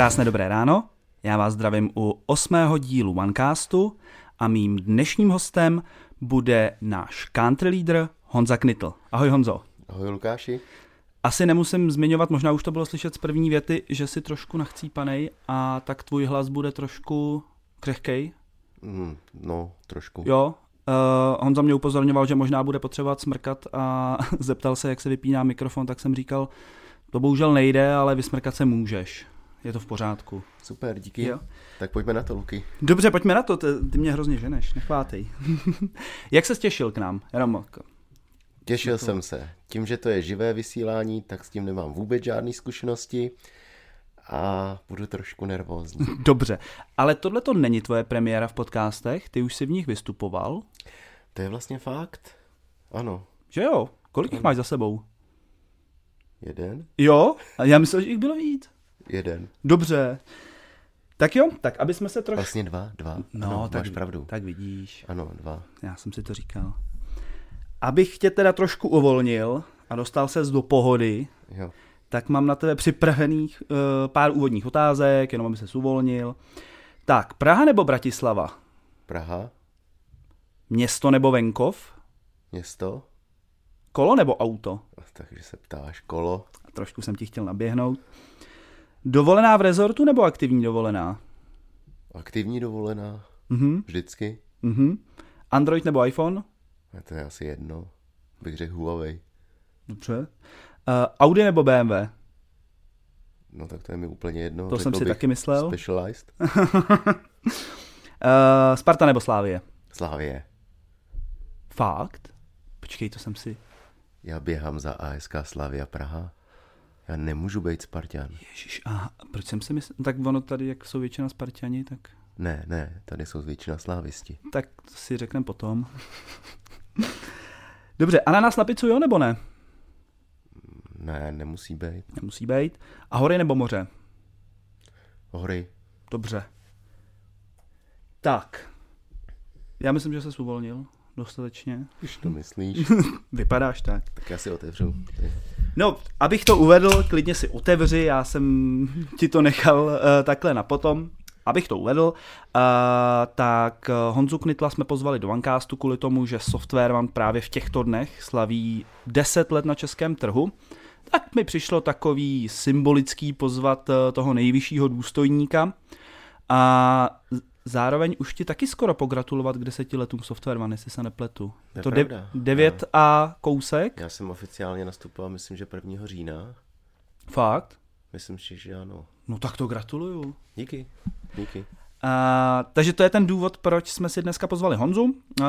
Krásné dobré ráno, já vás zdravím u osmého dílu OneCastu a mým dnešním hostem bude náš country leader Honza Knitl. Ahoj Honzo. Ahoj Lukáši. Asi nemusím zmiňovat, možná už to bylo slyšet z první věty, že si trošku nachcípanej a tak tvůj hlas bude trošku křehkej. Mm, no, trošku. Jo, Uh, Honza mě upozorňoval, že možná bude potřebovat smrkat a zeptal se, jak se vypíná mikrofon, tak jsem říkal, to bohužel nejde, ale vysmrkat se můžeš. Je to v pořádku. Super, díky. Jo. Tak pojďme na to, Luky. Dobře, pojďme na to, ty, ty mě hrozně ženeš, nechvátej. jak se těšil k nám? Jenom Těšil to... jsem se. Tím, že to je živé vysílání, tak s tím nemám vůbec žádné zkušenosti a budu trošku nervózní. Dobře, ale tohle to není tvoje premiéra v podcastech? Ty už jsi v nich vystupoval? To je vlastně fakt. Ano. Že jo? Kolik jich máš za sebou? Jeden. Jo? A já myslel, že jich bylo víc. Jeden. Dobře. Tak jo, tak aby jsme se trošku... Vlastně dva, dva. No, ano, tak, máš pravdu. Tak vidíš. Ano, dva. Já jsem si to říkal. Abych tě teda trošku uvolnil a dostal se do pohody, jo. tak mám na tebe připravených uh, pár úvodních otázek, jenom aby se uvolnil. Tak, Praha nebo Bratislava? Praha. Město nebo venkov? Město. Kolo nebo auto? Takže se ptáš kolo. A trošku jsem ti chtěl naběhnout. Dovolená v rezortu nebo aktivní dovolená? Aktivní dovolená. Mhm. Vždycky. Mhm. Android nebo iPhone? A to je asi jedno. Bych řekl Huawei. Dobře. Uh, Audi nebo BMW? No tak to je mi úplně jedno. To jsem si taky myslel. Specialized. uh, Sparta nebo Slávie? Slávie. Fakt? Počkej, to jsem si... Já běhám za ASK Slavia Praha. Já nemůžu být Spartan. Ježíš, a proč jsem si myslel, tak ono tady, jak jsou většina Spartani, tak... Ne, ne, tady jsou většina slávisti. Tak to si řekneme potom. Dobře, ananas na pizzu jo nebo ne? Ne, nemusí být. Nemusí být. A hory nebo moře? Hory. Dobře. Tak. Já myslím, že se uvolnil dostatečně. Už to myslíš. Vypadáš tak. Tak já si otevřu. No, abych to uvedl, klidně si otevři, já jsem ti to nechal uh, takhle na potom. Abych to uvedl, uh, tak Honzu Knitla jsme pozvali do Onecastu kvůli tomu, že Software One právě v těchto dnech slaví 10 let na českém trhu. Tak mi přišlo takový symbolický pozvat toho nejvyššího důstojníka. A Zároveň už ti taky skoro pogratulovat k deseti letům Software One, jestli se nepletu. Je to de- devět a kousek? Já jsem oficiálně nastupoval, myslím, že 1. října. Fakt? Myslím si, že ano. No tak to gratuluju. Díky, díky. Uh, takže to je ten důvod, proč jsme si dneska pozvali Honzu. Uh,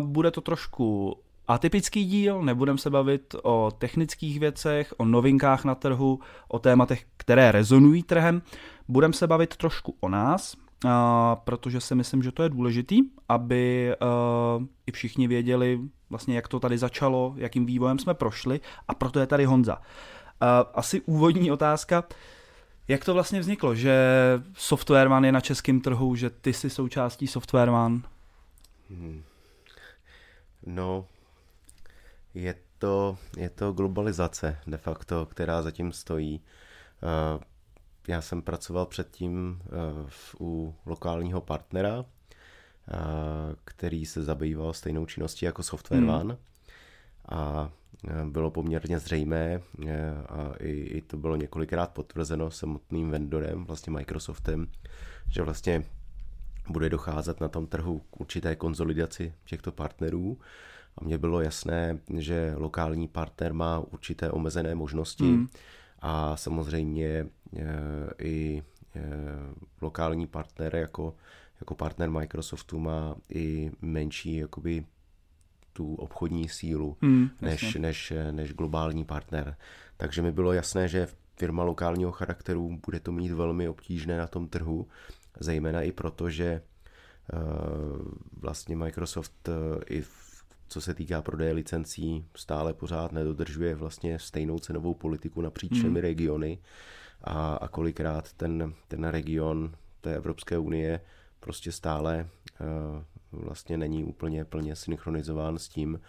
bude to trošku atypický díl, nebudeme se bavit o technických věcech, o novinkách na trhu, o tématech, které rezonují trhem. Budeme se bavit trošku o nás, protože si myslím, že to je důležitý, aby uh, i všichni věděli vlastně, jak to tady začalo, jakým vývojem jsme prošli a proto je tady Honza. Asi úvodní otázka, jak to vlastně vzniklo, že Software One je na českém trhu, že ty jsi součástí Software One? Hmm. No, je to, je to globalizace de facto, která zatím stojí. Já jsem pracoval předtím uh, u lokálního partnera, uh, který se zabýval stejnou činností jako Software hmm. One. A bylo poměrně zřejmé, a i, i to bylo několikrát potvrzeno samotným vendorem, vlastně Microsoftem, že vlastně bude docházet na tom trhu k určité konzolidaci těchto partnerů. A mně bylo jasné, že lokální partner má určité omezené možnosti hmm. A samozřejmě i lokální partner jako, jako partner Microsoftu má i menší jakoby tu obchodní sílu hmm, než, než, než globální partner. Takže mi bylo jasné, že firma lokálního charakteru bude to mít velmi obtížné na tom trhu, zejména i proto, že vlastně Microsoft i v co se týká prodeje licencí, stále pořád nedodržuje vlastně stejnou cenovou politiku napříč všemi hmm. regiony a, a kolikrát ten, ten region té Evropské unie prostě stále uh, vlastně není úplně plně synchronizován s tím,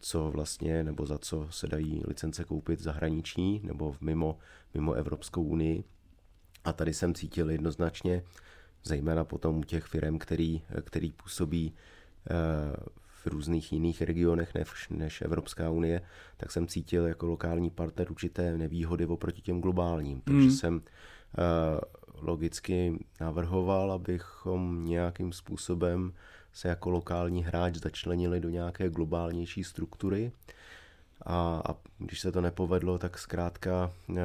co vlastně, nebo za co se dají licence koupit v zahraničí nebo v mimo, mimo Evropskou unii. A tady jsem cítil jednoznačně, zejména potom u těch firm, který, který působí v různých jiných regionech než, než Evropská unie, tak jsem cítil jako lokální partner určité nevýhody oproti těm globálním. Takže mm. jsem uh, logicky navrhoval, abychom nějakým způsobem se jako lokální hráč začlenili do nějaké globálnější struktury. A, a když se to nepovedlo, tak zkrátka uh,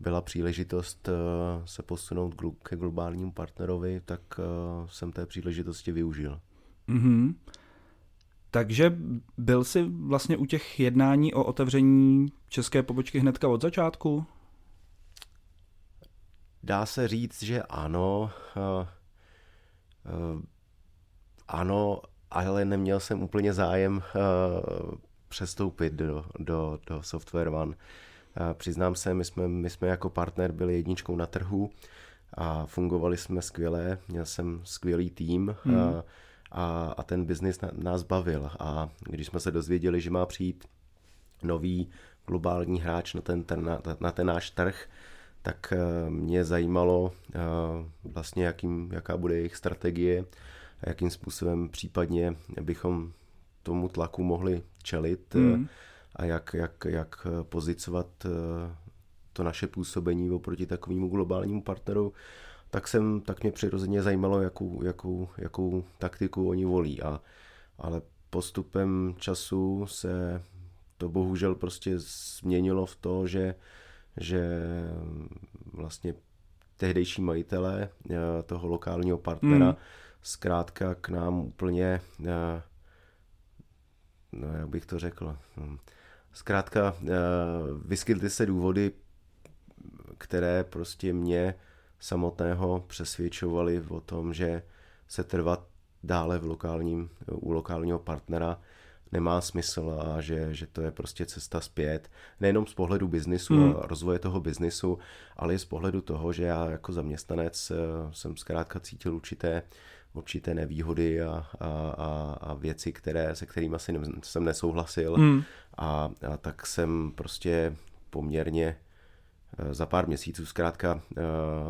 byla příležitost uh, se posunout ke globálnímu partnerovi, tak jsem té příležitosti využil. Mm-hmm. Takže byl jsi vlastně u těch jednání o otevření české pobočky hnedka od začátku? Dá se říct, že ano. Uh, uh, ano, ale neměl jsem úplně zájem uh, přestoupit do, do, do Software One. Přiznám se, my jsme, my jsme jako partner byli jedničkou na trhu a fungovali jsme skvěle. Měl jsem skvělý tým. Hmm a, a ten biznis nás bavil. A když jsme se dozvěděli, že má přijít nový globální hráč na ten, ten, na, na ten náš trh, tak eh, mě zajímalo eh, vlastně, jakým, jaká bude jejich strategie a jakým způsobem případně bychom tomu tlaku mohli čelit mm. a jak, jak, jak pozicovat to naše působení oproti takovému globálnímu partneru tak, jsem, tak mě přirozeně zajímalo, jakou, jakou, jakou taktiku oni volí. A, ale postupem času se to bohužel prostě změnilo v to, že, že vlastně tehdejší majitelé eh, toho lokálního partnera mm. zkrátka k nám úplně, eh, no jak bych to řekl, hm, zkrátka eh, vyskytly se důvody, které prostě mě samotného přesvědčovali o tom, že se trvat dále v lokálním, u lokálního partnera nemá smysl a že, že to je prostě cesta zpět. Nejenom z pohledu biznisu hmm. a rozvoje toho biznisu, ale i z pohledu toho, že já jako zaměstnanec eh, jsem zkrátka cítil určité, určité nevýhody a, a, a, a věci, které, se kterými asi ne, jsem nesouhlasil. Hmm. A, a tak jsem prostě poměrně za pár měsíců zkrátka eh,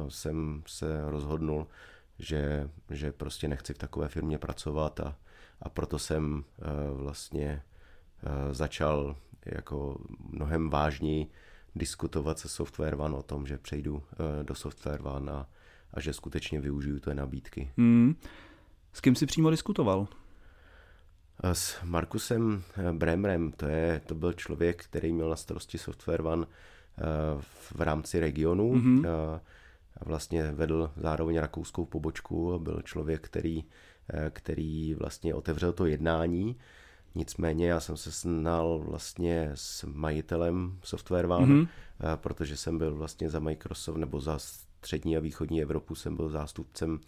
jsem se rozhodnul, že, že prostě nechci v takové firmě pracovat a, a proto jsem eh, vlastně začal jako mnohem vážněji diskutovat se Software One o tom, že přejdu do Software One a, a že skutečně využiju té nabídky. Hmm. S kým jsi přímo diskutoval? S Markusem Bremrem, to, je, to byl člověk, který měl na starosti Software One v rámci regionu. Mm-hmm. Vlastně vedl zároveň rakouskou pobočku a byl člověk, který, eh, který vlastně otevřel to jednání. Nicméně já jsem se znal vlastně s majitelem Software One, mm-hmm. protože jsem byl vlastně za Microsoft nebo za střední a východní Evropu jsem byl zástupcem Eh,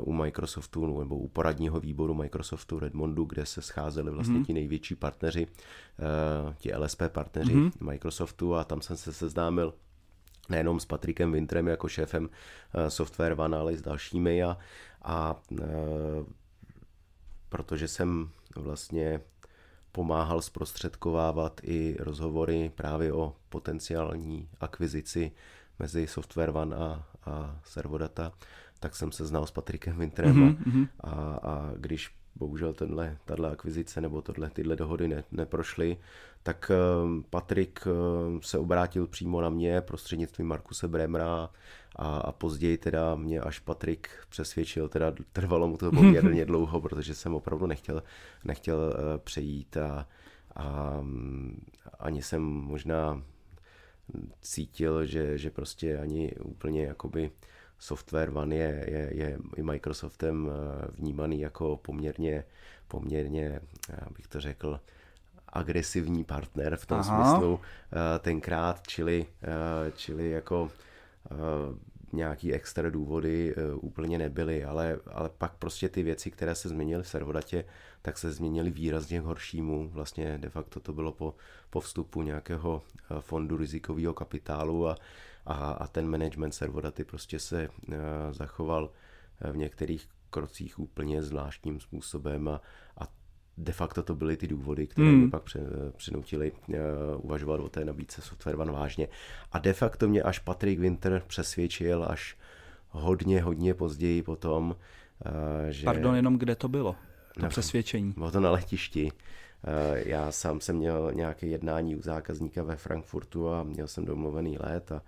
u Microsoftu nebo u poradního výboru Microsoftu Redmondu, kde se scházeli vlastně mm-hmm. ti největší partneři, eh, ti LSP partneři mm-hmm. Microsoftu a tam jsem se seznámil nejenom s Patrikem Wintrem jako šéfem eh, Software One, ale i s dalšími a, a protože jsem vlastně pomáhal zprostředkovávat i rozhovory právě o potenciální akvizici mezi Software One a, a Servodata, tak jsem se znal s Patrikem Winterem mm-hmm. a, a když bohužel tenhle, tato akvizice nebo tohle, tyhle dohody ne, neprošly, tak um, Patrik um, se obrátil přímo na mě prostřednictvím Markuse Bremra a, a později teda mě až Patrik přesvědčil, teda trvalo mu to poměrně dlouho, protože jsem opravdu nechtěl, nechtěl uh, přejít a, a um, ani jsem možná cítil, že, že prostě ani úplně jakoby Software One je, je, je i Microsoftem eh, vnímaný jako poměrně, poměrně, já bych to řekl, agresivní partner v tom Aha. smyslu eh, tenkrát, čili, eh, čili jako nějaký extra důvody úplně nebyly, ale, ale pak prostě ty věci, které se změnily v Servodatě, tak se změnily výrazně k horšímu. Vlastně de facto to bylo po, po vstupu nějakého fondu rizikového kapitálu a, a, a ten management servodaty prostě se uh, zachoval eh, v některých krocích úplně zvláštním způsobem a, a de facto to byly ty důvody, které mm. mě pak přinutili uh, uvažovat o té nabídce Software One vážně. A de facto mě až Patrick Winter přesvědčil až hodně, hodně později potom, uh, že... Pardon, jenom kde to bylo? To na, přesvědčení. Bylo to na letišti. Uh, já sám jsem měl nějaké jednání u zákazníka ve Frankfurtu a měl jsem domluvený let a,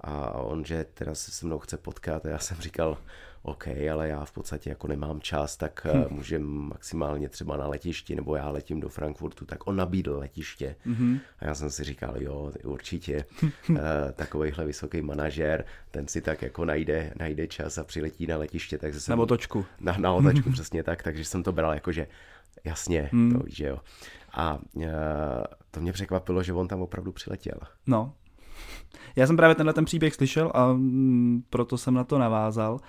a on, že teda se se mnou chce potkat a já jsem říkal, OK, ale já v podstatě jako nemám čas, tak hm. můžem maximálně třeba na letišti, nebo já letím do Frankfurtu, tak on nabídl letiště. Mm-hmm. A já jsem si říkal, jo, určitě uh, takovýhle vysoký manažer, ten si tak jako najde, najde čas a přiletí na letiště. Takže jsem, na otočku. Na, na otočku, přesně tak, takže jsem to bral jako, že jasně, mm. to víš, že jo. A uh, to mě překvapilo, že on tam opravdu přiletěl. No, já jsem právě tenhle ten příběh slyšel a mm, proto jsem na to navázal.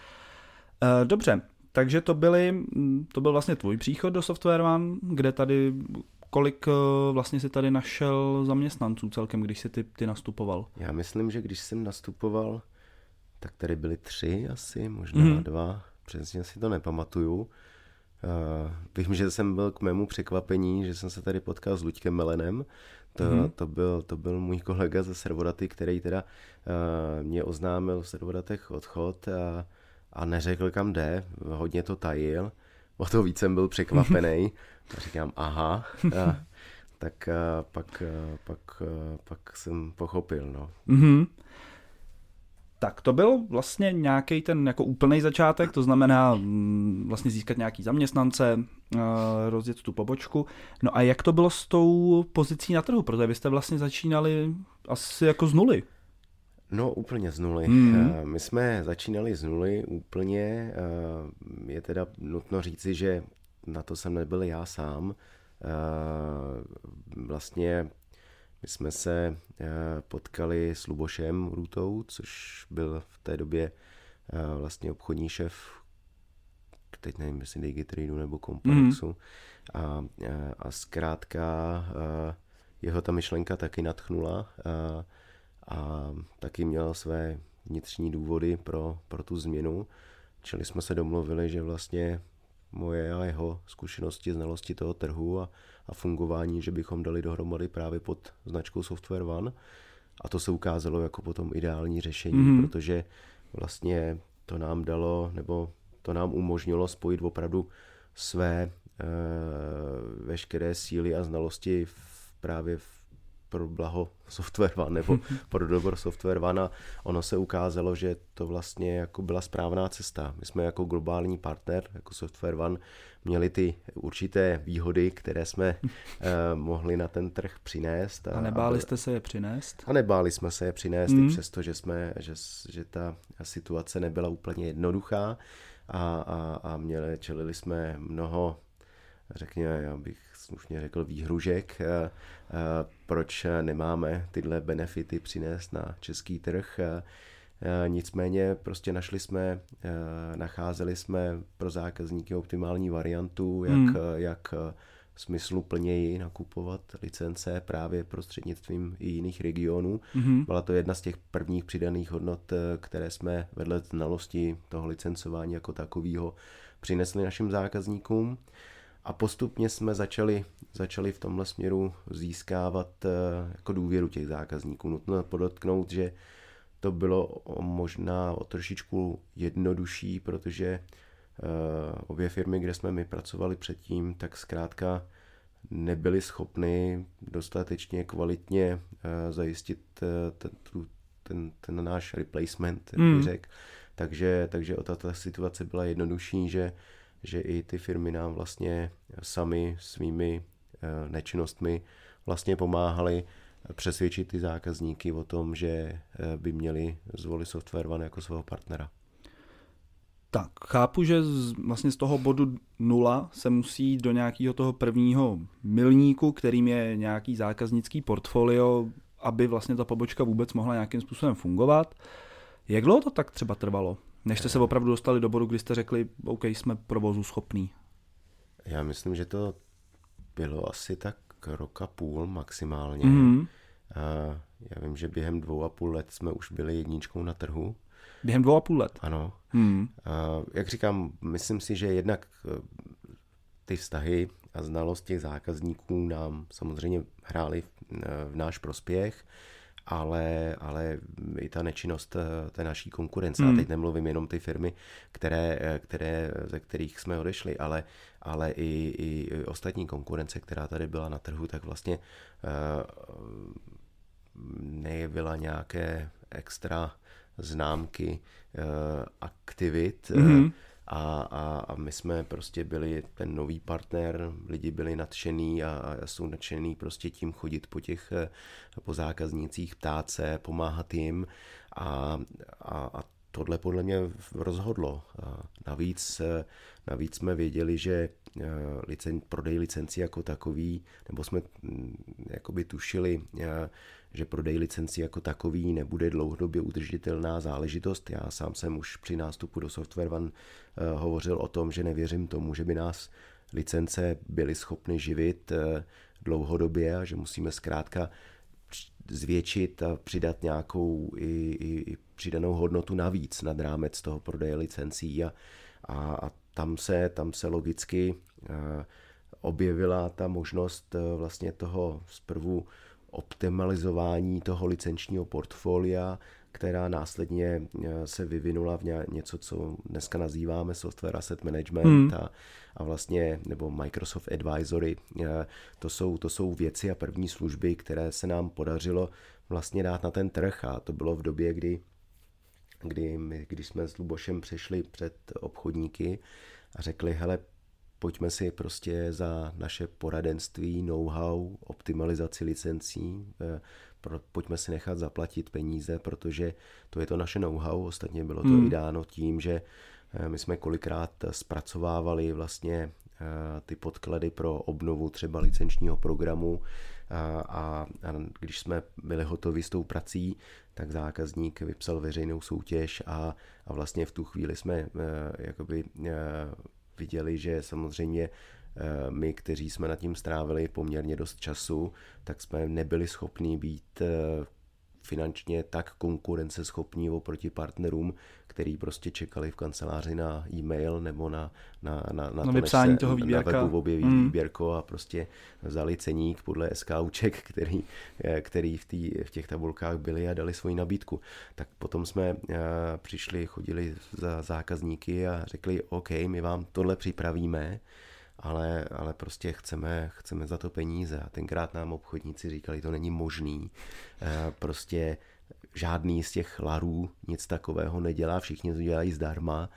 Eh, dobře, takže to, byly, mm, to byl vlastně tvůj příchod do Software One, kde tady, kolik eh, vlastně si tady našel zaměstnanců celkem, když si ty, ty nastupoval? Já myslím, že když jsem nastupoval, tak tady byly tři asi, možná mm-hmm. dva, přesně si to nepamatuju. Uh, vím, že jsem byl k mému překvapení, že jsem se tady potkal s Luďkem Melenem, to, mm-hmm. to, byl, to byl můj kolega ze Servodaty, který teda uh, mě oznámil v Servodatech odchod a a neřekl, kam jde, hodně to tajil, o to víc jsem byl překvapený. A říkám, aha, a, tak a, pak, a, pak, a, pak jsem pochopil, no. Mm-hmm. Tak to byl vlastně nějaký ten jako úplný začátek, to znamená mm, vlastně získat nějaký zaměstnance, rozjet tu pobočku. No a jak to bylo s tou pozicí na trhu, protože vy jste vlastně začínali asi jako z nuly. No úplně z nuly. Mm. My jsme začínali z nuly úplně. Eh, je teda nutno říci, že na to jsem nebyl já sám. Eh, vlastně my jsme se potkali s Lubošem Rutou, což byl v té době vlastně obchodní šéf, teď nevím, jestli Digitradu nebo Complexu. Mm. A, a zkrátka jeho ta myšlenka taky natchnula. A, a taky měl své vnitřní důvody pro, pro tu změnu. Čili jsme se domluvili, že vlastně moje a jeho zkušenosti, znalosti toho trhu a, a fungování, že bychom dali dohromady právě pod značkou Software One. A to se ukázalo jako potom ideální řešení, mm-hmm. protože vlastně to nám dalo, nebo to nám umožnilo spojit opravdu své e, veškeré síly a znalosti v, právě v pro blaho Software One nebo pro dobro Software One a ono se ukázalo, že to vlastně jako byla správná cesta. My jsme jako globální partner, jako Software One, měli ty určité výhody, které jsme uh, mohli na ten trh přinést. A, a nebáli a, jste se je přinést? A nebáli jsme se je přinést, mm. i přesto, že, jsme, že, že ta situace nebyla úplně jednoduchá a, a, a měli, čelili jsme mnoho řekněme, já bych slušně řekl výhružek, eh, eh, proč nemáme tyhle benefity přinést na český trh. Eh, nicméně prostě našli jsme, nacházeli jsme pro zákazníky optimální variantu, jak, hmm. jak smyslu plněji nakupovat licence právě prostřednictvím i jiných regionů. Mm-hmm. Byla to jedna z těch prvních přidaných hodnot, které jsme vedle znalosti toho licencování jako takového přinesli našim zákazníkům. A postupně jsme začali, začali v tomhle směru získávat eh, jako důvěru těch zákazníků. Nutno podotknout, že to bylo možná o trošičku jednodušší, protože eh, obě firmy, kde jsme my pracovali předtím, tak zkrátka nebyly schopny dostatečně kvalitně eh, zajistit ten, ten, ten náš replacement, jak mm. řekl. Takže, takže ta, ta situace byla jednodušší, že že i ty firmy nám vlastně sami svými eh, nečinnostmi vlastně pomáhali přesvědčit ty zákazníky o tom, že eh, by měli zvolit Software One jako svého partnera. Tak, chápu, že z, vlastně z toho bodu nula se musí do nějakého toho prvního milníku, kterým je nějaký zákaznický portfolio, aby vlastně ta pobočka vůbec mohla nějakým způsobem fungovat. Jak dlouho to tak třeba trvalo? Než jste se opravdu dostali do bodu, kdy jste řekli, OK, jsme provozu schopný. Já myslím, že to bylo asi tak roka půl maximálně. Mm-hmm. A já vím, že během dvou a půl let jsme už byli jedničkou na trhu. Během dvou a půl let? Ano. Mm. A jak říkám, myslím si, že jednak eh, ty vztahy a znalost těch zákazníků nám samozřejmě hrály v, v náš prospěch ale, ale i ta nečinnost eh, té naší konkurence, hmm. a teď nemluvím jenom ty firmy, které, eh, které, ze kterých jsme odešli, ale, ale i, i ostatní konkurence, která tady byla na trhu, tak vlastně nejevila nějaké extra známky aktivit, hmm a, a, a my jsme prostě byli ten nový partner, lidi byli nadšený a, a jsou nadšený prostě tím chodit po těch, eh, po zákaznících, ptát se, pomáhat jim a, a, a tohle podle mě rozhodlo. A navíc, eh, navíc jsme věděli, že eh, licen, prodej licenci jako takový, nebo jsme mm, jakoby tušili, že prodej licenci jako takový nebude dlouhodobě udržitelná záležitost. Já sám jsem už při nástupu do Software One eh, hovořil o tom, že nevěřím tomu, že by nás licence byly schopny živit eh, dlouhodobě a že musíme zkrátka zvětšit a přidat nějakou i, i, i přidanou hodnotu navíc nad rámec toho prodeje licencí a, a, a tam, se, tam se logicky uh, objevila ta možnost vlastně toho zprvu optimalizování toho licenčního portfolia, která následně eh, se vyvinula v něco, co dneska nazýváme software asset management hmm. a, a vlastně, nebo Microsoft Advisory. Eh, to jsou, to jsou věci a první služby, které se nám podařilo vlastně dát na ten trh a to bylo v době, kdy kdy my, když jsme s Lubošem přešli před obchodníky a řekli, hele, pojďme si prostě za naše poradenství, know-how, optimalizaci licencí, eh, pojďme si nechat zaplatit peníze, protože to je to naše know-how, ostatně bylo to hmm. i dáno tím, že eh, my jsme kolikrát zpracovávali vlastně eh, ty podklady pro obnovu třeba licenčního programu a, a, a když jsme byli hotovi s tou prací, tak zákazník vypsal veřejnou soutěž a, a vlastně v tu chvíli jsme jakoby viděli, že samozřejmě eh, my, kteří jsme nad tím strávili poměrně dost času, tak jsme nebyli schopni být eh, finančně tak konkurenceschopní oproti partnerům, který prostě čekali v kanceláři na e-mail nebo na, na, na, na, to, vypsání toho výběrka. Na webu objeví mm. výběrko a prostě vzali ceník podle SKUček, který, eh, který v, tý, v těch tabulkách byly a dali svoji nabídku. Tak potom jsme uh, přišli, chodili za zákazníky a řekli, OK, my vám tohle připravíme, ale, ale prostě chceme, chceme za to peníze. A tenkrát nám obchodníci říkali, to není možný. Eh, prostě žádný z těch larů nic takového nedělá, všichni to dělají zdarma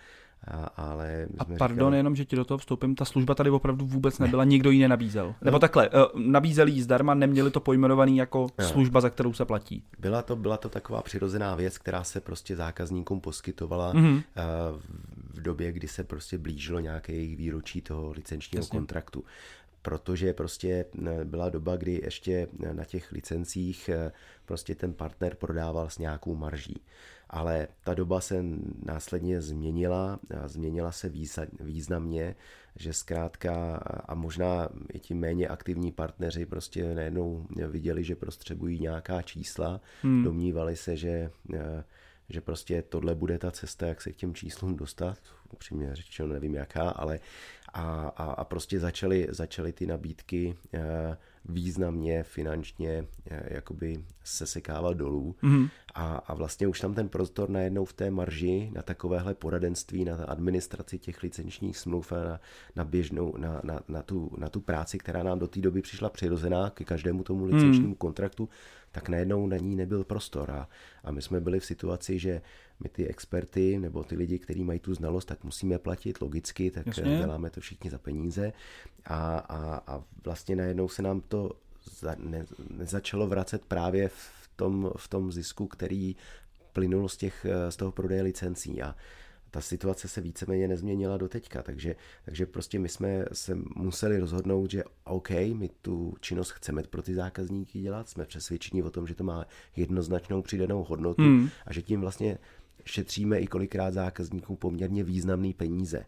a, ale a pardon, říkali... jenom, že ti do toho vstoupím, ta služba tady opravdu vůbec nebyla, nikdo ji nenabízel. No. Nebo takhle, eh, nabízeli ji zdarma, neměli to pojmenovaný jako no. služba, za kterou se platí. Byla to, byla to taková přirozená věc, která se prostě zákazníkům poskytovala mm-hmm. V době, kdy se prostě blížilo nějaké jejich výročí toho licenčního Jasně. kontraktu protože prostě eh, byla doba, kdy ještě na těch licencích prostě ten partner prodával s nějakou marží ale ta doba se následně změnila a změnila se významně, že zkrátka a možná i ti méně aktivní partneři prostě najednou viděli, že prostřebují nějaká čísla, hmm. domnívali se, že eh, že prostě tohle bude ta cesta, jak se k těm číslům dostat, upřímně řečeno nevím jaká, ale a, a, a prostě začaly, začaly ty nabídky eh, významně finančně eh, jakoby sesekávat dolů mm-hmm. A, a vlastně už tam ten prostor najednou v té marži na takovéhle poradenství, na administraci těch licenčních smluv a na, na běžnou, na, na, na, tu, na tu práci, která nám do té doby přišla přirozená ke každému tomu licenčnímu mm. kontraktu, tak najednou na ní nebyl prostor. A, a my jsme byli v situaci, že my ty experty nebo ty lidi, kteří mají tu znalost, tak musíme platit logicky, tak Jasně. děláme to všichni za peníze. A, a, a vlastně najednou se nám to za, ne, nezačalo vracet právě v tom, v tom zisku, který plynul z, těch, z toho prodeje licencí. A, ta situace se víceméně nezměnila do teďka, takže, takže prostě my jsme se museli rozhodnout, že OK, my tu činnost chceme pro ty zákazníky dělat, jsme přesvědčeni o tom, že to má jednoznačnou přidanou hodnotu hmm. a že tím vlastně šetříme i kolikrát zákazníkům poměrně významné peníze.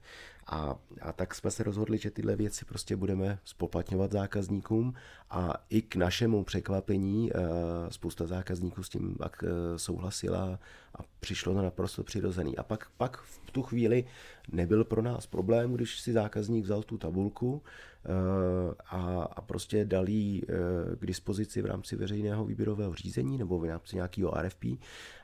A, a tak jsme se rozhodli, že tyhle věci prostě budeme spoplatňovat zákazníkům a i k našemu překvapení uh, spousta zákazníků s tím uh, souhlasila a přišlo to naprosto přirozený. A pak, pak v tu chvíli nebyl pro nás problém, když si zákazník vzal tu tabulku uh, a, a prostě dal ji k dispozici v rámci veřejného výběrového řízení nebo v rámci nějakého RFP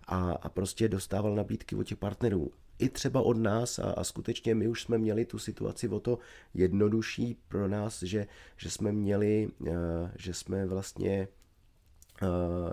a, a prostě dostával nabídky od těch partnerů i třeba od nás a, a skutečně my už jsme měli tu situaci o to jednodušší pro nás, že, že jsme měli, uh, že jsme vlastně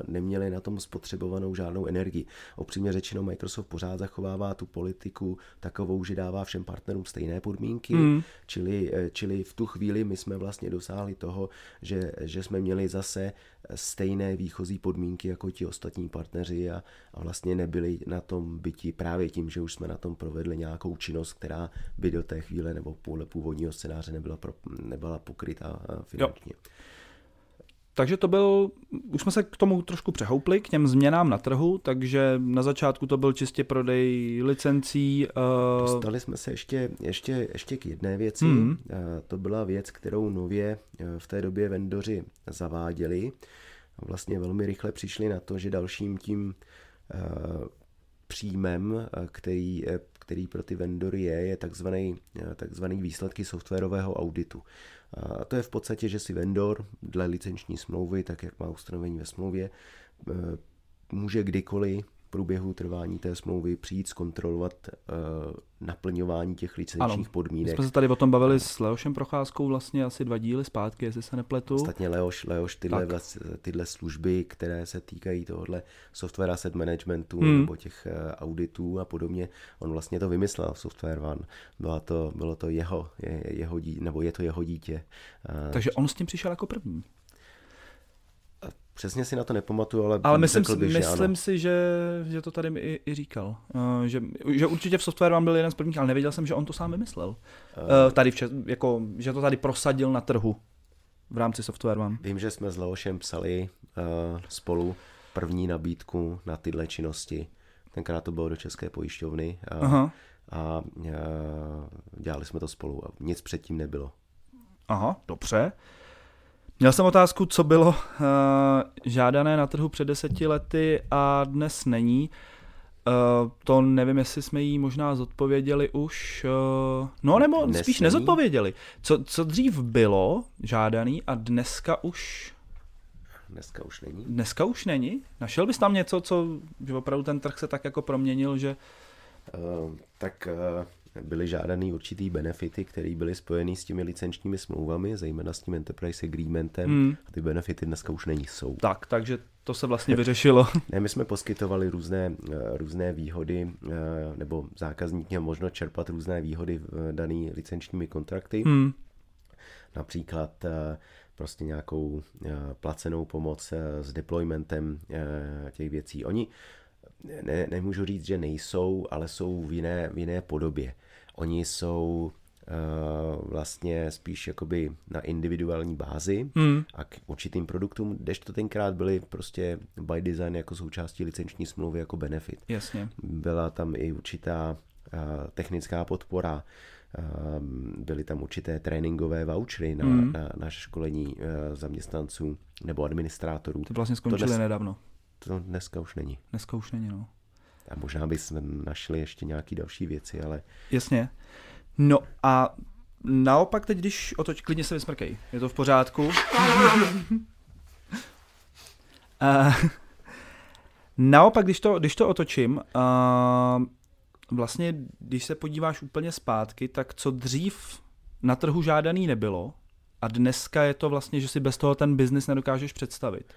neměli na tom spotřebovanou žádnou energii. Opřímně řečeno, Microsoft pořád zachovává tu politiku takovou, že dává všem partnerům stejné podmínky, mm. čili, e, čili v tu chvíli my jsme vlastně dosáhli toho, že, že jsme měli zase stejné výchozí podmínky jako ti ostatní partneři a, a vlastně nebyli na tom byti právě tím, že už jsme na tom provedli nějakou činnost, která by do té chvíle nebo podle původního scénáře nebyla, pro, nebyla pokrytá finančně. Jo. Takže to byl, už jsme se k tomu trošku přehoupli, k těm změnám na trhu, takže na začátku to byl čistě prodej licencí. Uh... Dostali jsme se ještě, ještě, ještě k jedné věci. Mm. Uh, to byla věc, kterou nově uh, v té době vendoři zaváděli. Vlastně velmi rychle přišli na to, že dalším tím příjmem, který, který pro ty vendory je, je takzvaný, takzvaný výsledky softwarového auditu. A to je v podstatě, že si vendor dle licenční smlouvy, tak jak má ustanovení ve smlouvě, eh, může kdykoliv průběhu trvání té smlouvy přijít zkontrolovat uh, naplňování těch licenčních ano. podmínek. My jsme se tady o tom bavili s Leošem Procházkou vlastně asi dva díly zpátky, jestli se nepletu. Ostatně Leoš, Leoš tyhle, vlast, tyhle služby, které se týkají tohohle software asset managementu hmm. nebo těch uh, auditů a podobně, on vlastně to vymyslel Software One. Bylo to, bylo to jeho, je, jeho dítě, nebo je to jeho dítě. Takže on s tím přišel jako první. Přesně si na to nepamatuju, ale, ale myslím, si, bych, myslím že si, že, že to tady mi i, i říkal. Uh, že, že určitě v software vám byl jeden z prvních, ale nevěděl jsem, že on to sám vymyslel. Uh, tady v Čes, jako, že to tady prosadil na trhu v rámci software vám. Vím, že jsme s Leošem psali uh, spolu první nabídku na tyhle činnosti. Tenkrát to bylo do České pojišťovny a, Aha. a uh, dělali jsme to spolu a nic předtím nebylo. Aha, dobře. Měl jsem otázku, co bylo uh, žádané na trhu před deseti lety a dnes není. Uh, to nevím, jestli jsme jí možná zodpověděli už. Uh, no nebo dnes spíš není. nezodpověděli. Co, co dřív bylo žádaný a dneska už... Dneska už není. Dneska už není? Našel bys tam něco, co, že opravdu ten trh se tak jako proměnil, že... Uh, tak uh, byly žádaný určitý benefity, které byly spojeny s těmi licenčními smlouvami, zejména s tím Enterprise Agreementem. Hmm. A ty benefity dneska už není jsou. Tak, takže to se vlastně vyřešilo. ne, my jsme poskytovali různé, eh, různé výhody, eh, nebo zákazník měl možnost čerpat různé výhody v daný licenčními kontrakty. Hmm. Například eh, prostě nějakou placenou pomoc s deploymentem těch věcí. Oni ne, nemůžu říct, že nejsou, ale jsou v jiné, v jiné podobě. Oni jsou uh, vlastně spíš jakoby na individuální bázi hmm. a k určitým produktům, to tenkrát byly prostě by design jako součástí licenční smlouvy jako benefit. Jasně. Byla tam i určitá uh, technická podpora, uh, byly tam určité tréninkové vouchery na, hmm. na, na školení uh, zaměstnanců nebo administrátorů. To vlastně skončily dnes, nedávno. To dneska už není. Dneska už není, no. A možná bychom našli ještě nějaké další věci, ale... Jasně. No a naopak teď, když otoč, klidně se vysmrkej. Je to v pořádku. uh, naopak, když to, když to otočím, uh, vlastně, když se podíváš úplně zpátky, tak co dřív na trhu žádaný nebylo a dneska je to vlastně, že si bez toho ten biznis nedokážeš představit.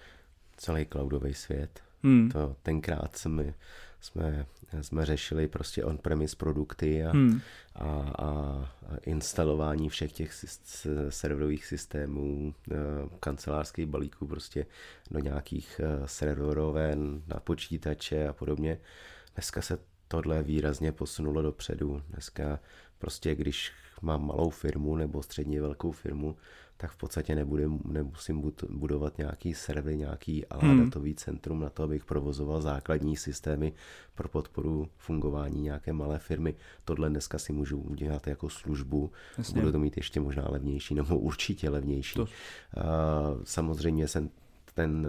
Celý cloudový svět. Hmm. To tenkrát jsme jsme, jsme řešili prostě on-premise produkty a, hmm. a, a instalování všech těch serverových systémů, e, kancelářských balíků prostě do nějakých e, serveroven na počítače a podobně. Dneska se tohle výrazně posunulo dopředu. Dneska prostě, když mám malou firmu nebo středně velkou firmu, tak v podstatě nebude, nemusím budovat nějaký server, nějaký ala Hmm. datový centrum na to, abych provozoval základní systémy pro podporu fungování nějaké malé firmy. Tohle dneska si můžu udělat jako službu, Jasně. budu to mít ještě možná levnější, nebo určitě levnější. To- A samozřejmě jsem ten,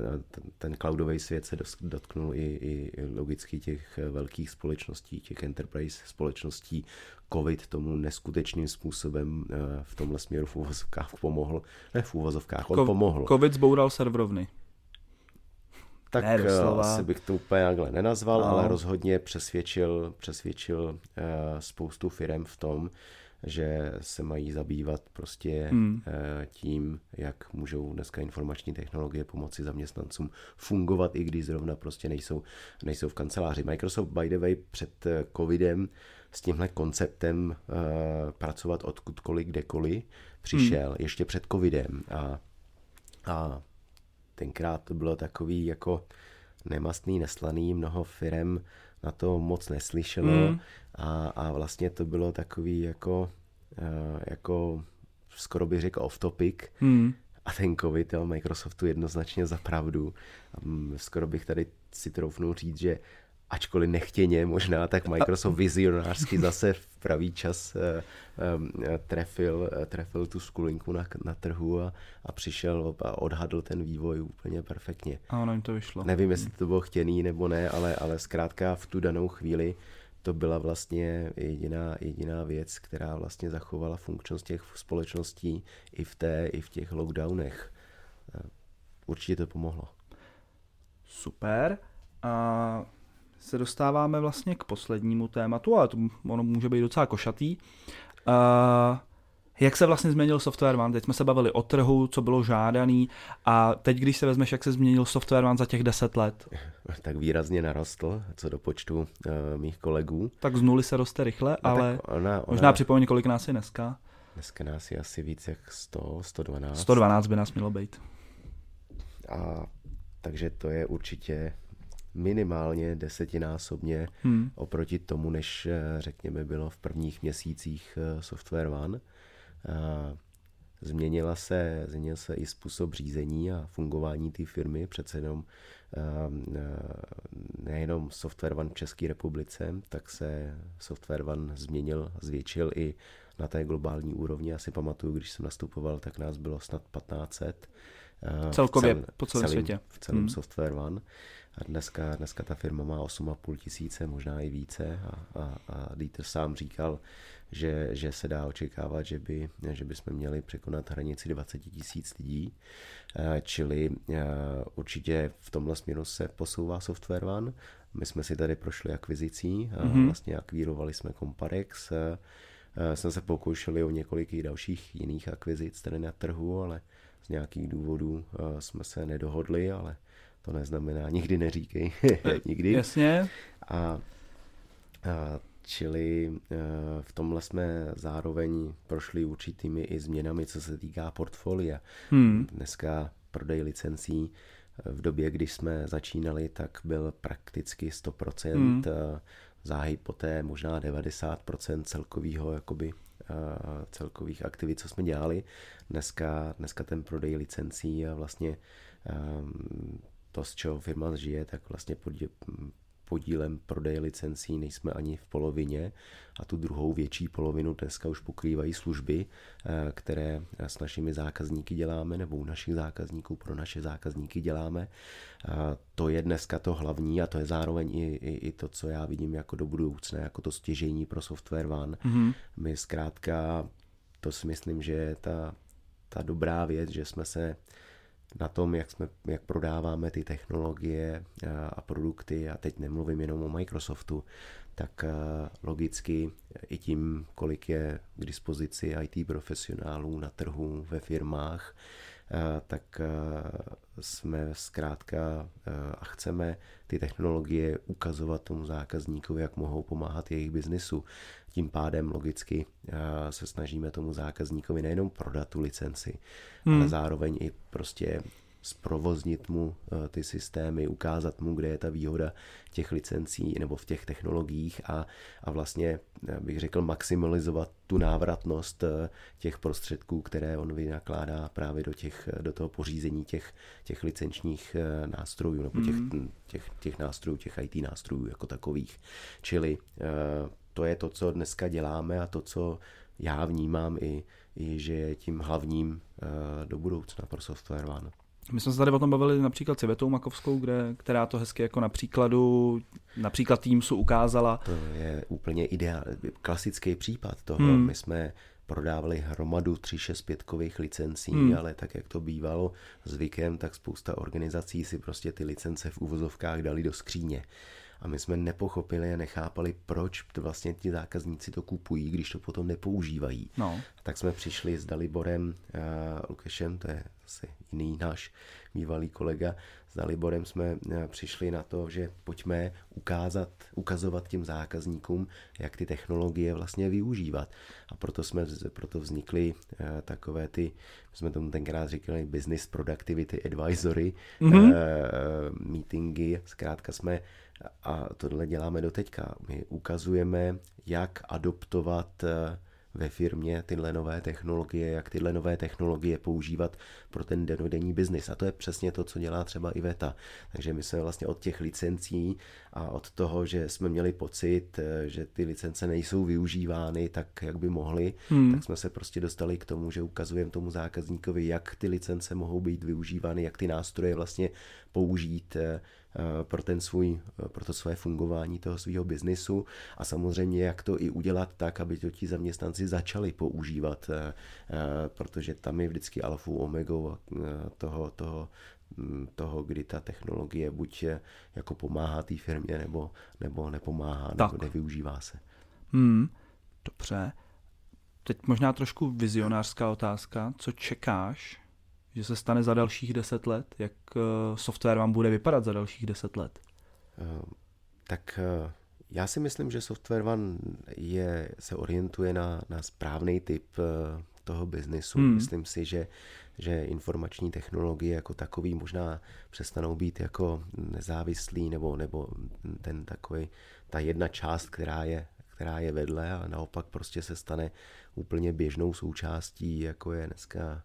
ten, cloudový svět se dotknul i, i, logicky těch velkých společností, těch enterprise společností. Covid tomu neskutečným způsobem eh, v tomhle směru v úvozovkách pomohl. Ne v úvozovkách, on pomohl. Covid zboural serverovny. tak ne, eh, doslova. asi bych to úplně takhle nenazval, No. ale rozhodně přesvědčil, přesvědčil eh, spoustu firm v tom, že se mají zabývat prostě Hmm. eh, tím, jak můžou dneska informační technologie pomoci zaměstnancům fungovat, i když zrovna prostě nejsou, nejsou v kanceláři. Microsoft by the way před eh, covidem s tímhle konceptem eh, pracovat odkudkoliv, kdekoliv přišel, Hmm. ještě před covidem a, a tenkrát to bylo takový jako nemastný, neslaný, mnoho firem na to moc neslyšelo Hmm. a, a vlastně to bylo takový jako, eh, jako skoro bych řekl off topic Hmm. a ten covid dal Microsoftu jednoznačně za pravdu. Mm, Skoro bych tady si troufnul říct, že ačkoliv nechtěně možná, tak Microsoft vizionářsky zase v pravý čas eh, eh, trefil, eh, trefil tu skulinku na, na trhu a, a přišel a odhadl ten vývoj úplně perfektně. A ono jim to vyšlo. Nevím, jestli to bylo chtěný nebo ne, ale, ale zkrátka v tu danou chvíli to byla vlastně jediná, jediná věc, která vlastně zachovala funkčnost těch společností i v té, i v těch lockdownech. Určitě to pomohlo. Super. A se dostáváme vlastně k poslednímu tématu, ale to ono může být docela košatý. Uh, jak se vlastně změnil Software One? Teď jsme se bavili o trhu, co bylo žádaný a teď, když se vezmeš, jak se změnil Software One za těch 10 let, Tak výrazně narostl, co do počtu uh, mých kolegů. tak z nuly se roste rychle, No, ale ona, ona, možná připomeň, kolik nás je dneska. Dneska nás je asi víc jak 100, 112. 112 by nás mělo být. A, takže to je určitě minimálně desetinásobně Hmm. oproti tomu, než eh, řekněme bylo v prvních měsících eh, Software One. Změnila se, změnil se i způsob řízení a fungování té firmy, přece jenom ehm, eh, nejenom Software One v České republice, tak se Software One změnil, zvětšil i na té globální úrovni. Já si pamatuju, když jsem nastupoval, tak nás bylo snad 1500. eh, v Celkově cel- po celém celém- světě. V celém Hmm. Software One. A dneska, dneska ta firma má 8,5 tisíce, možná i více. A, a, a Dieter sám říkal, že, že se dá očekávat, že by, že by jsme měli překonat hranici 20 tisíc lidí. Eh, Čili eh, určitě v tomhle směru se posouvá Software One. My jsme si tady prošli akvizicí, a Mhm. vlastně akvírovali jsme Comparex, eh, jsme se pokoušeli o několik i dalších jiných akvizic tady na trhu, ale z nějakých důvodů jsme se nedohodli, ale to neznamená nikdy neříkej, nikdy. Jasně. A, a čili eh, v tomhle jsme zároveň prošli určitými i změnami, co se týká portfolia. Hmm. Dneska prodej licencí eh, v době, když jsme začínali, tak byl prakticky 100%, Hmm. hmm. záhy poté možná 90% celkového jakoby eh, celkových aktivit, co jsme dělali. Dneska, dneska ten prodej licencí a vlastně ehm, to, z čeho firma žije, tak vlastně podě, podílem prodeje licencí nejsme ani v polovině a tu druhou větší polovinu dneska už pokrývají služby, eh, které s našimi zákazníky děláme nebo u našich zákazníků pro naše zákazníky děláme. A To je dneska to hlavní a to je zároveň i, i, i to, co já vidím jako do budoucna, jako to stěžení pro Software One. Mhm. My zkrátka, to si myslím, že je ta, ta dobrá věc, že jsme se na tom, jak, jsme, jak prodáváme ty technologie a, a produkty, a teď nemluvím jenom o Microsoftu, tak a, logicky i tím, kolik je k dispozici IT profesionálů na trhu, ve firmách, tak a, jsme zkrátka a, a chceme ty technologie ukazovat tomu zákazníkovi, jak mohou pomáhat jejich biznisu. Tím pádem logicky se snažíme tomu zákazníkovi nejenom prodat tu licenci, Hmm. ale zároveň i prostě zprovoznit mu eh, ty systémy, ukázat mu, kde je ta výhoda těch licencí nebo v těch technologiích a, a vlastně bych řekl maximalizovat tu návratnost eh, těch prostředků, které on vynakládá právě do, těch, do toho pořízení těch, těch licenčních eh, nástrojů nebo těch, mm. těch, těch nástrojů, těch IT nástrojů jako takových. Čili to je to, co dneska děláme a to, co já vnímám i, i že je tím hlavním do budoucna pro Software One. My jsme se tady o tom bavili například s Ivetou Makovskou, kde, která to hezky jako na příkladu, například Teamsu ukázala. To je úplně ideál, klasický případ toho. Hmm. My jsme prodávali hromadu 365 licencí, hmm. ale tak, jak to bývalo zvykem, tak spousta organizací si prostě ty licence v uvozovkách dali do skříně. A my jsme nepochopili a nechápali, proč vlastně ti zákazníci to kupují, když to potom nepoužívají. No. Tak jsme přišli s Daliborem uh, Lukešem, to je asi jiný náš bývalý kolega, s Daliborem jsme uh, přišli na to, že pojďme ukázat, ukazovat těm zákazníkům, jak ty technologie vlastně využívat. A proto jsme, proto vznikly uh, takové ty, jsme tomu tenkrát říkali Business Productivity Advisory mm-hmm. uh, meetingy. Zkrátka jsme a tohle děláme do teďka. My ukazujeme, jak adoptovat eh, ve firmě tyhle nové technologie, jak tyhle nové technologie používat pro ten denodenní biznis. A to je přesně to, co dělá třeba i VETA. Takže my jsme vlastně od těch licencí a od toho, že jsme měli pocit, eh, že ty licence nejsou využívány tak, jak by mohly, hmm. tak jsme se prostě dostali k tomu, že ukazujeme tomu zákazníkovi, jak ty licence mohou být využívány, jak ty nástroje vlastně použít Eh, pro, ten svůj, eh, pro to své fungování toho svého biznisu a samozřejmě jak to i udělat tak, aby to ti zaměstnanci začali používat, eh, protože tam je vždycky alfou omegou toho, toho, hm, toho, kdy ta technologie buď jako pomáhá té firmě, nebo, nebo nepomáhá, tak. nebo nevyužívá se. Hmm, dobře. Teď možná trošku vizionářská otázka. Co čekáš že se stane za dalších deset let? Jak uh, software vám bude vypadat za dalších deset let? Uh, tak uh, já si myslím, že Software One je, se orientuje na, na správný typ toho biznisu. Hmm. Myslím si, že, že informační technologie jako takový možná přestanou být jako nezávislý nebo, nebo ten takový, ta jedna část, která je, která je vedle a naopak prostě se stane úplně běžnou součástí, jako je dneska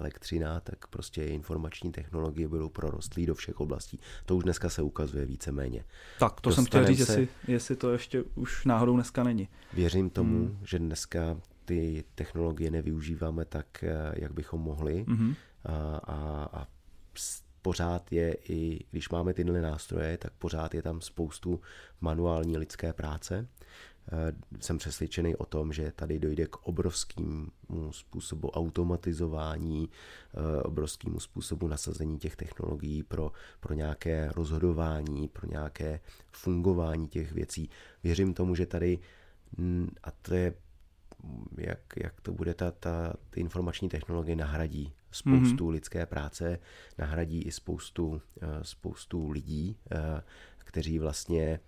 elektřina, tak prostě informační technologie budou prorostlý do všech oblastí. To už dneska se ukazuje víceméně. Tak, to Dostanem jsem chtěl říct, se... jestli, jestli to ještě už náhodou dneska není. Věřím tomu, hmm. že dneska ty technologie nevyužíváme tak, eh, jak bychom mohli. Hmm. A, a, a pořád je i, když máme tyhle nástroje, tak pořád je tam spoustu manuální lidské práce. Eh, jsem přesvědčený o tom, že tady dojde k obrovskému způsobu automatizování, eh, obrovskému způsobu nasazení těch technologií pro, pro nějaké rozhodování, pro nějaké fungování těch věcí. Věřím tomu, že tady, a to je jak, jak to bude, ta, ta, ty informační technologie nahradí spoustu mm-hmm. lidské práce, nahradí i spoustu, eh, spoustu lidí, kteří vlastně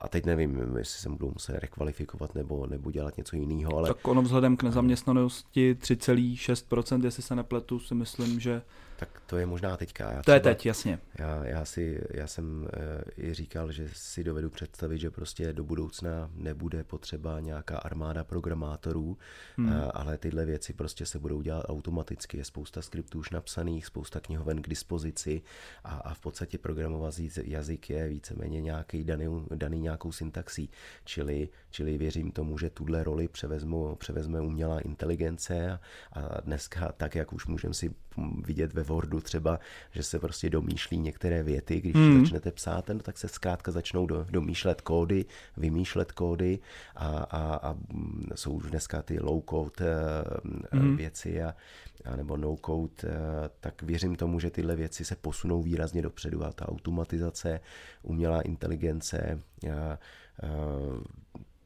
a teď nevím, jestli se budu muset rekvalifikovat nebo, nebo dělat něco jiného. Ale... Tak ono vzhledem k nezaměstnanosti 3,6%, jestli se nepletu, si myslím, že tak to je možná teďka. Já to třeba, je teď, jasně. Já, já, si, já jsem e, i říkal, že si dovedu představit, že prostě do budoucna nebude potřeba nějaká armáda programátorů, hmm. e, ale tyhle věci prostě se budou dělat automaticky. Je spousta skriptů už napsaných, spousta knihoven k dispozici a, a v podstatě programovací jazyk je víceméně nějaký daný, daný nějakou syntaxí. Čili, čili věřím tomu, že tuhle roli převezmu, převezme umělá inteligence a, a dneska, tak jak už můžeme si vidět ve Wordu třeba, že se prostě domýšlí některé věty, když hmm. začnete psát, no, tak se zkrátka začnou do, domýšlet kódy, vymýšlet kódy a, a, a jsou už dneska ty low-code hmm. věci a, a nebo no-code, eh, tak věřím tomu, že tyhle věci se posunou výrazně dopředu a ta automatizace, umělá inteligence, a, a,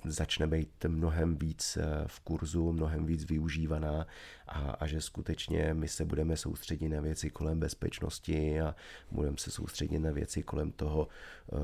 začne být mnohem víc eh, v kurzu, mnohem víc využívaná a, a že skutečně my se budeme soustředit na věci kolem bezpečnosti a budeme se soustředit na věci kolem toho, eh,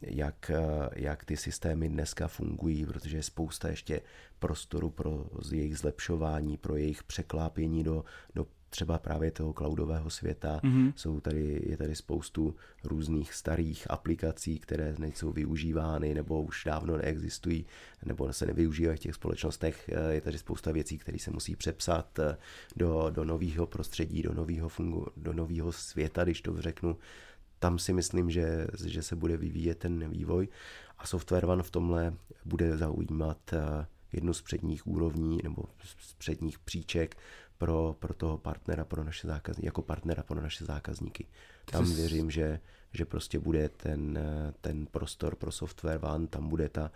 jak, eh, jak ty systémy dneska fungují, protože je spousta ještě prostoru pro jejich zlepšování, pro jejich překlápění do, do třeba právě toho cloudového světa. Mm-hmm. Jsou tady, je tady spoustu různých starých aplikací, které nejsou využívány nebo už dávno neexistují nebo se nevyužívají v těch společnostech. Eh, je tady spousta věcí, které se musí přepsat eh, do, do nového prostředí, do nového fungu, do nového světa, když to řeknu. Tam si myslím, že, že se bude vyvíjet ten vývoj a Software One v tomhle bude zaujímat eh, jednu z předních úrovní nebo z předních příček pro, pro toho partnera, pro naše zákazníky, jako partnera pro naše zákazníky. Tam jsi... věřím, že, že prostě bude ten, ten prostor pro software van, tam bude ta,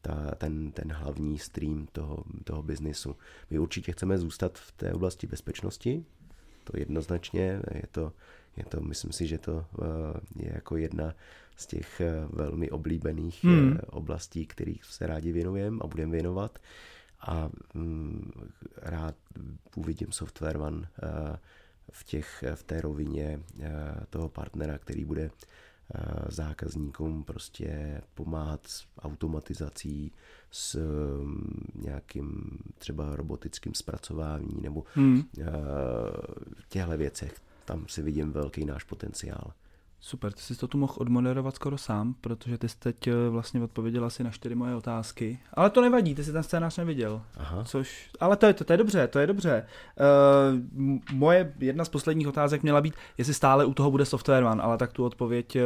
ta, ten, ten hlavní stream toho, toho biznisu. My určitě chceme zůstat v té oblasti bezpečnosti, to jednoznačně, je to, je to myslím si, že to eh, je jako jedna z těch eh, velmi oblíbených hmm. Eh, oblastí, kterých se rádi věnujeme a budeme věnovat a mm, rád uvidím Software One eh, v, těch, v té rovině eh, toho partnera, který bude eh, zákazníkům prostě pomáhat s automatizací, s mm, nějakým třeba robotickým zpracováním nebo hmm. v těchto věcech. Tam si vidím velký náš potenciál. Super, ty jsi to tu mohl odmoderovat skoro sám, protože ty jsi teď eh, vlastně odpověděl asi na čtyři moje otázky. Ale to nevadí, ty jsi ten scénář neviděl. Aha. Což, ale to je, to, to je dobře, to je dobře. Uh, moje jedna z posledních otázek měla být, jestli stále u toho bude Software One, ale tak tu odpověď uh,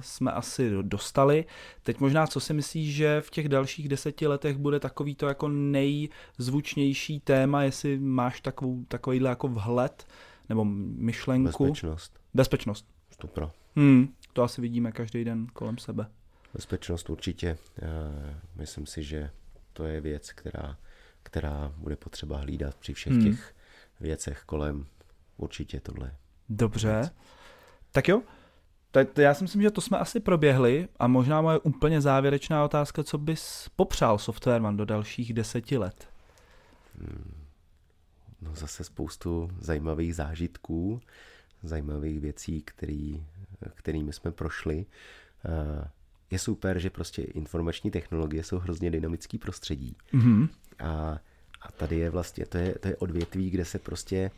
jsme asi dostali. Teď možná, co si myslíš, že v těch dalších deseti letech bude takový to jako nejzvučnější téma, jestli máš takovou, takovýhle jako vhled nebo myšlenku? Bezpečnost. Bezpečnost. Stupro. Hmm, to asi vidíme každý den kolem sebe. Bezpečnost určitě. Myslím si, že to je věc, která, která bude potřeba hlídat při všech hmm. těch věcech kolem. Určitě tohle. Dobře. Věc. Tak jo, tak já si myslím, že to jsme asi proběhli a možná moje úplně závěrečná otázka, co bys popřál Softwareman do dalších deseti let? Hmm. No zase spoustu zajímavých zážitků, zajímavých věcí, který, kterými jsme prošli. Eh, je super, že prostě informační technologie jsou hrozně dynamický prostředí. Mm-hmm. A, a tady je vlastně, to je, to je odvětví, kde se prostě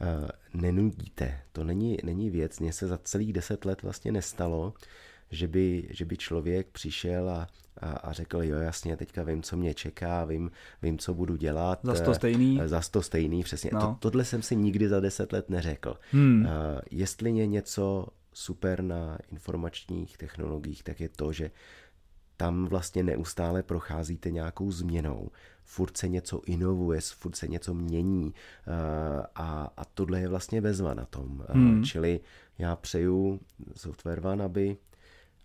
uh, nenudíte. To není, není věc, mně se za celých deset let vlastně nestalo, že by, že by člověk přišel a, a, a řekl, jo jasně, teďka vím, co mě čeká, vím, vím co budu dělat. Za to stejný. Za to stejný, přesně. No. To, tohle jsem si nikdy za deset let neřekl. Hmm. Uh, jestli je něco super na informačních technologiích, tak je to, že tam vlastně neustále procházíte nějakou změnou. Furt se něco inovuje, furt se něco mění a, a tohle je vlastně bezva na tom. Hmm. Čili já přeju Software One, aby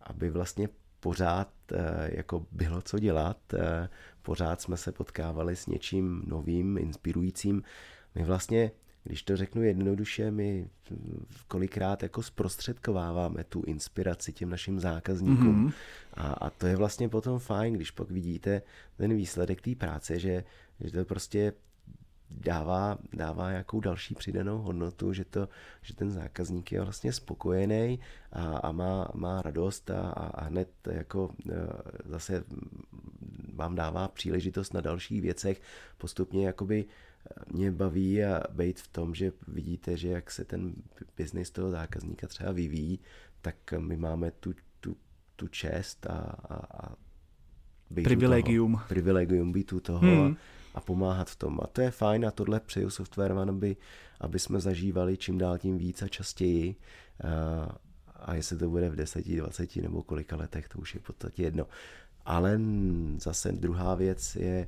aby vlastně pořád eh, jako bylo co dělat, eh, pořád jsme se potkávali s něčím novým, inspirujícím. My vlastně, když to řeknu jednoduše, my kolikrát jako zprostředkováváme tu inspiraci těm našim zákazníkům. Mm-hmm. A, a to je vlastně potom fajn, když pak vidíte ten výsledek té práce, že, že to prostě dává, dává nějakou další přidanou hodnotu, že, to, že ten zákazník je vlastně spokojený a, a má, má radost a, a hned jako e, zase vám dává příležitost na dalších věcech. Postupně jakoby e, mě baví a být v tom, že vidíte, že jak se ten biznis toho zákazníka třeba vyvíjí, tak my máme tu, tu, tu čest a, a, a být privilegium. toho, privilegium být u toho hmm. a, a pomáhat v tom. A to je fajn a tohle přeju Software One, aby, aby jsme zažívali čím dál tím víc a častěji. A, a jestli to bude v 10, 20 nebo kolika letech, to už je v podstatě jedno. Ale zase druhá věc je,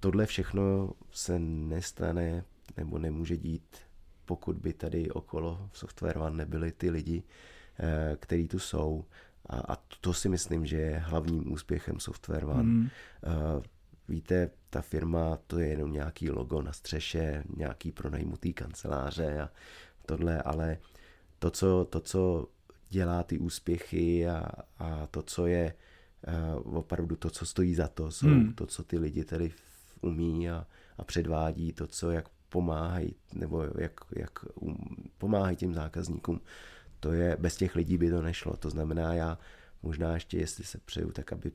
tohle všechno se nestane nebo nemůže dít, pokud by tady okolo v Software One nebyli ty lidi, eh, kteří tu jsou. A, a to si myslím, že je hlavním úspěchem Software One. Mm. Víte, ta firma to je jenom nějaký logo na střeše, nějaký pronajmutý kanceláře a tohle, ale to, co, to, co dělá ty úspěchy a, a to, co je uh, opravdu to, co stojí za to, jsou hmm. to, co ty lidi tady umí a, a předvádí, to, co jak pomáhají, nebo jak, jak um, pomáhají těm zákazníkům. To je, bez těch lidí by to nešlo. To znamená, já možná ještě, jestli se přeju, tak aby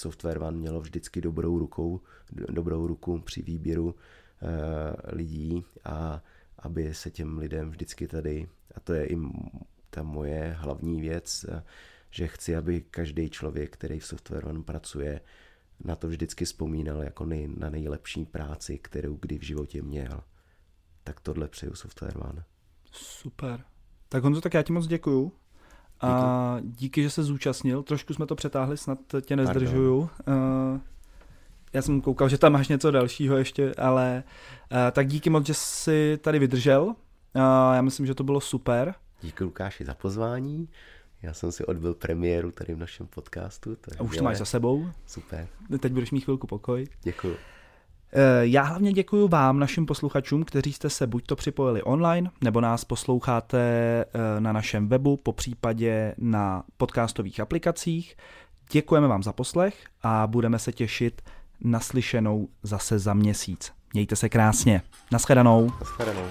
Software One mělo vždycky dobrou rukou, dobrou ruku při výběru uh, lidí a, aby se těm lidem vždycky tady, a to je i ta moje hlavní věc, že chci, aby každý člověk, který v Software One pracuje, na to vždycky vzpomínal jako nej, na nejlepší práci, kterou kdy v životě měl. Tak tohle přeju Software One. Super. Tak Honzo, tak já ti moc děkuju. A díky, že se zúčastnil. Trošku jsme to přetáhli, snad tě nezdržuju. Uh, já jsem koukal, že tam máš něco dalšího ještě, ale uh, tak díky moc, že jsi tady vydržel. Uh, já myslím, že to bylo super. Díky Lukáši za pozvání. Já jsem si odbil premiéru tady v našem podcastu. To A už to máš za sebou. Super. Teď budeš mít chvilku pokoj. Děkuji. Eh, já hlavně děkuji vám, našim posluchačům, kteří jste se buď to připojili online, nebo nás posloucháte eh, na našem webu, po případě na podcastových aplikacích. Děkujeme vám za poslech a budeme se těšit naslyšenou zase za měsíc. Mějte se krásně. Naschledanou. Naschledanou.